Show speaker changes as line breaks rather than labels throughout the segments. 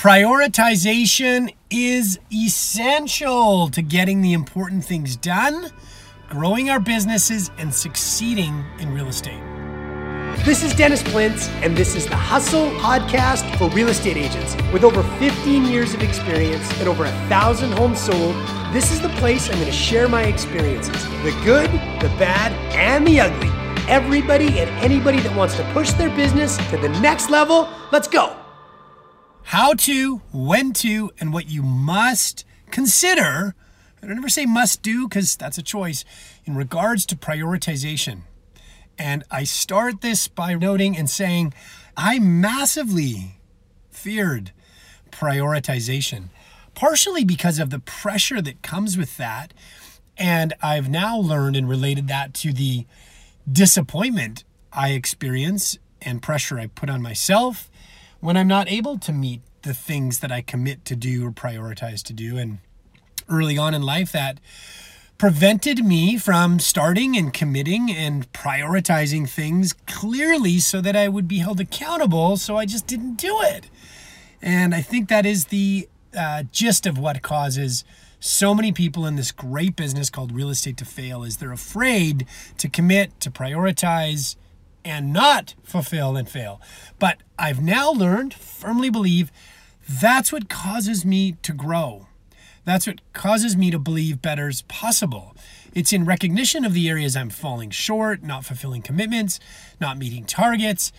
Prioritization is essential to getting the important things done, growing our businesses, and succeeding in real estate. This is Dennis Plintz, and this is the Hustle Podcast for real estate agents. With over 15 years of experience and over a thousand homes sold, this is the place I'm going to share my experiences the good, the bad, and the ugly. Everybody and anybody that wants to push their business to the next level, let's go how to, when to, and what you must consider. I don't ever say must do because that's a choice in regards to prioritization. And I start this by noting and saying, I massively feared prioritization, partially because of the pressure that comes with that. And I've now learned and related that to the disappointment I experience and pressure I put on myself when I'm not able to meet the things that I commit to do or prioritize to do. And early on in life, that prevented me from starting and committing and prioritizing things clearly so that I would be held accountable. So I just didn't do it. And I think that is the uh, gist of what causes so many people in this great business called real estate to fail is they're afraid to commit to prioritize and not fulfill and fail. But I've now learned, firmly believe, that's what causes me to grow. That's what causes me to believe better is possible. It's in recognition of the areas I'm falling short, not fulfilling commitments, not meeting targets.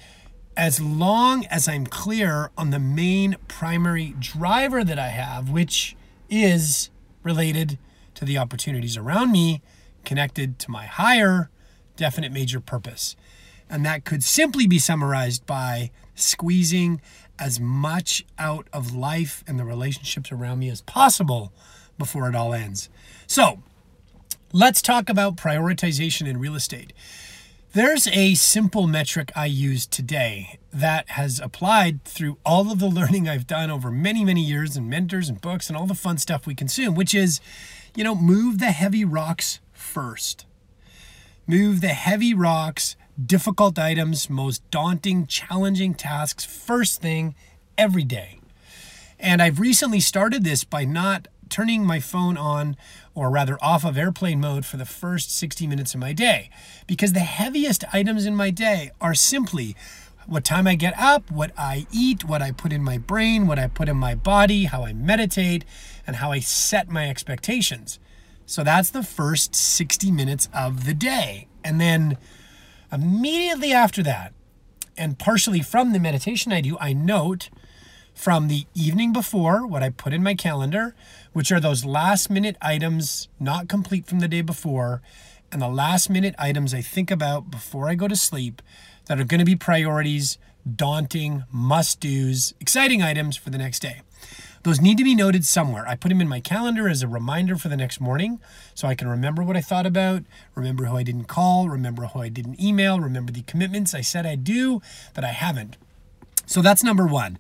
As long as I'm clear on the main primary driver that I have, which is related to the opportunities around me, connected to my higher definite major purpose. And that could simply be summarized by squeezing as much out of life and the relationships around me as possible before it all ends. So, let's talk about prioritization in real estate. There's a simple metric I use today that has applied through all of the learning I've done over many, many years and mentors and books and all the fun stuff we consume, which is, you know, move the heavy rocks first. Move the heavy rocks difficult items, most daunting, challenging tasks first thing every day. And I've recently started this by not turning my phone on or rather off of airplane mode for the first 60 minutes of my day because the heaviest items in my day are simply what time I get up, what I eat, what I put in my brain, what I put in my body, how I meditate, and how I set my expectations. So that's the first 60 minutes of the day. And then Immediately after that, and partially from the meditation I do, I note from the evening before what I put in my calendar, which are those last minute items not complete from the day before, and the last minute items I think about before I go to sleep that are going to be priorities, daunting, must do's, exciting items for the next day. Those need to be noted somewhere. I put them in my calendar as a reminder for the next morning so I can remember what I thought about, remember who I didn't call, remember who I didn't email, remember the commitments I said I'd do that I haven't. So that's number one.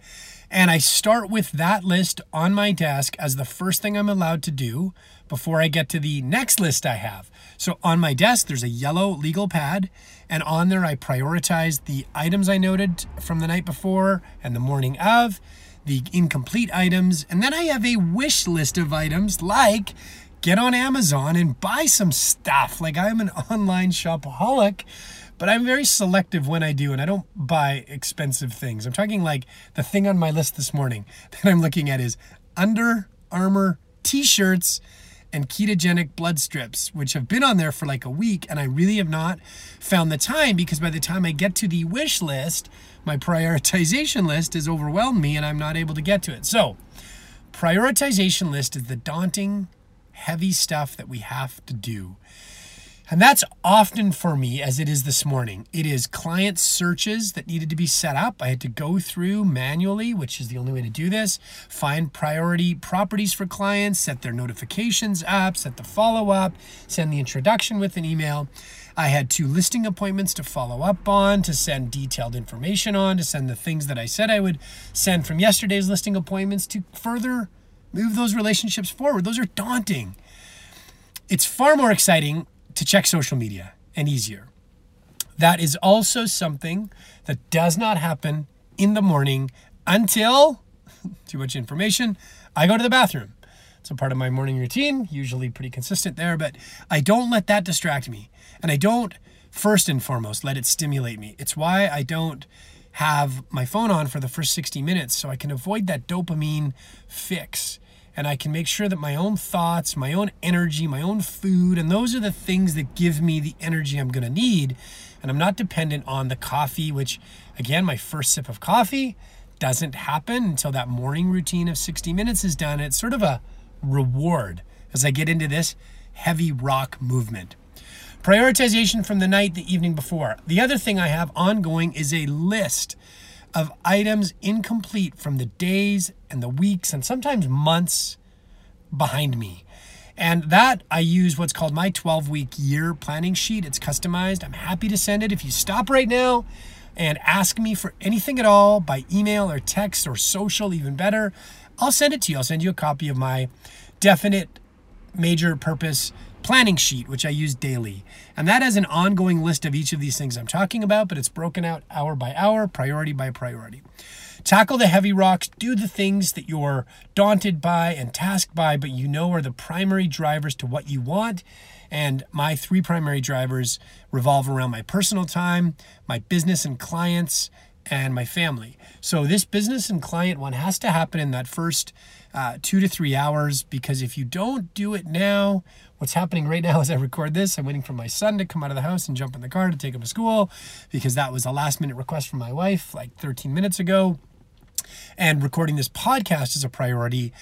And I start with that list on my desk as the first thing I'm allowed to do before I get to the next list I have. So on my desk, there's a yellow legal pad, and on there, I prioritize the items I noted from the night before and the morning of the incomplete items, and then I have a wish list of items like get on Amazon and buy some stuff. Like I'm an online shopaholic, but I'm very selective when I do, and I don't buy expensive things. I'm talking like the thing on my list this morning that I'm looking at is Under Armour t shirts and ketogenic blood strips, which have been on there for like a week, and I really have not found the time because by the time I get to the wish list, my prioritization list has overwhelmed me and I'm not able to get to it. So, prioritization list is the daunting, heavy stuff that we have to do. And that's often for me, as it is this morning. It is client searches that needed to be set up. I had to go through manually, which is the only way to do this, find priority properties for clients, set their notifications up, set the follow up, send the introduction with an email. I had two listing appointments to follow up on, to send detailed information on, to send the things that I said I would send from yesterday's listing appointments to further move those relationships forward. Those are daunting. It's far more exciting to check social media and easier. That is also something that does not happen in the morning until too much information, I go to the bathroom. It's a part of my morning routine, usually pretty consistent there, but I don't let that distract me. And I don't, first and foremost, let it stimulate me. It's why I don't have my phone on for the first 60 minutes so I can avoid that dopamine fix. And I can make sure that my own thoughts, my own energy, my own food, and those are the things that give me the energy I'm going to need. And I'm not dependent on the coffee, which, again, my first sip of coffee doesn't happen until that morning routine of 60 minutes is done. It's sort of a reward as I get into this heavy rock movement. Prioritization from the night, the evening before. The other thing I have ongoing is a list of items incomplete from the days and the weeks and sometimes months behind me. And that I use what's called my 12 week year planning sheet. It's customized. I'm happy to send it. If you stop right now and ask me for anything at all by email or text or social, even better, I'll send it to you. I'll send you a copy of my definite major purpose planning sheet, which I use daily. And that has an ongoing list of each of these things I'm talking about, but it's broken out hour by hour, priority by priority. Tackle the heavy rocks, do the things that you're daunted by and tasked by, but you know are the primary drivers to what you want. And my three primary drivers revolve around my personal time, my business and clients, and my family. So this business and client one has to happen in that first uh, two to three hours because if you don't do it now, what's happening right now as I record this, I'm waiting for my son to come out of the house and jump in the car to take him to school because that was a last minute request from my wife like 13 minutes ago. And recording this podcast is a priority.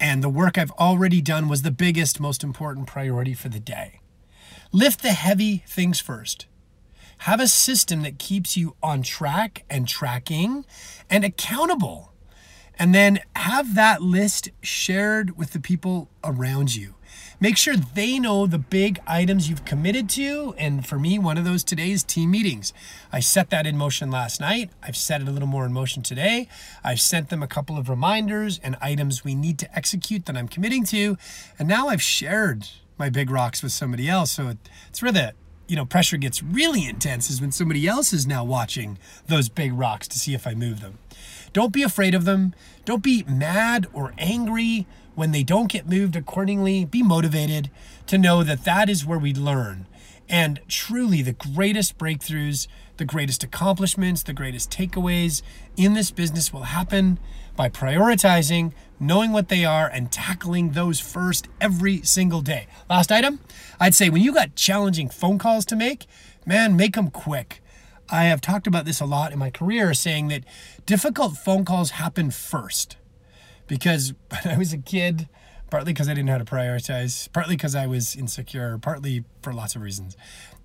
And the work I've already done was the biggest, most important priority for the day. Lift the heavy things first. Have a system that keeps you on track and tracking and accountable. And then have that list shared with the people around you. Make sure they know the big items you've committed to. And for me, one of those today is team meetings. I set that in motion last night. I've set it a little more in motion today. I've sent them a couple of reminders and items we need to execute that I'm committing to. And now I've shared my big rocks with somebody else. So it's the you know pressure gets really intense is when somebody else is now watching those big rocks to see if I move them. Don't be afraid of them. Don't be mad or angry when they don't get moved accordingly. Be motivated to know that that is where we learn. And truly, the greatest breakthroughs, the greatest accomplishments, the greatest takeaways in this business will happen by prioritizing, knowing what they are, and tackling those first every single day. Last item I'd say when you got challenging phone calls to make, man, make them quick. I have talked about this a lot in my career, saying that difficult phone calls happen first. Because when I was a kid, partly because I didn't know how to prioritize, partly because I was insecure, partly for lots of reasons.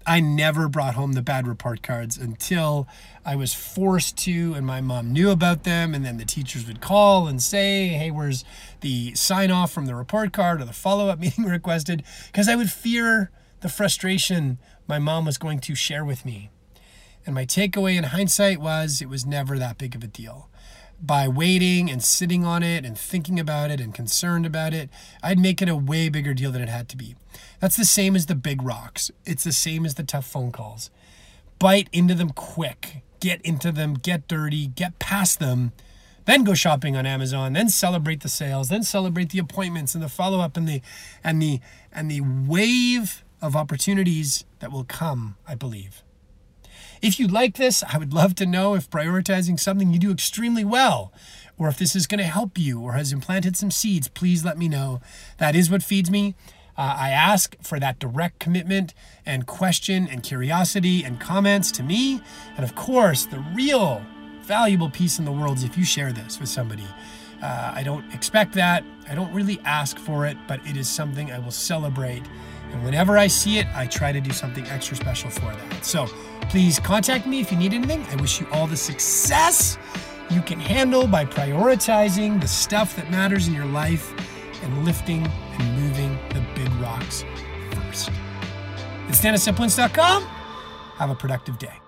I never brought home the bad report cards until I was forced to, and my mom knew about them. And then the teachers would call and say, Hey, where's the sign off from the report card or the follow up meeting requested? Because I would fear the frustration my mom was going to share with me. And my takeaway in hindsight was it was never that big of a deal. By waiting and sitting on it and thinking about it and concerned about it, I'd make it a way bigger deal than it had to be. That's the same as the big rocks. It's the same as the tough phone calls. Bite into them quick, get into them, get dirty, get past them, then go shopping on Amazon, then celebrate the sales, then celebrate the appointments and the follow-up and the and the and the wave of opportunities that will come, I believe. If you like this, I would love to know if prioritizing something you do extremely well, or if this is going to help you or has implanted some seeds, please let me know. That is what feeds me. Uh, I ask for that direct commitment and question and curiosity and comments to me. And of course, the real valuable piece in the world is if you share this with somebody. Uh, I don't expect that. I don't really ask for it, but it is something I will celebrate. And whenever I see it, I try to do something extra special for that. So please contact me if you need anything. I wish you all the success you can handle by prioritizing the stuff that matters in your life and lifting and moving the big rocks first. It's DennisPlintz.com. Have a productive day.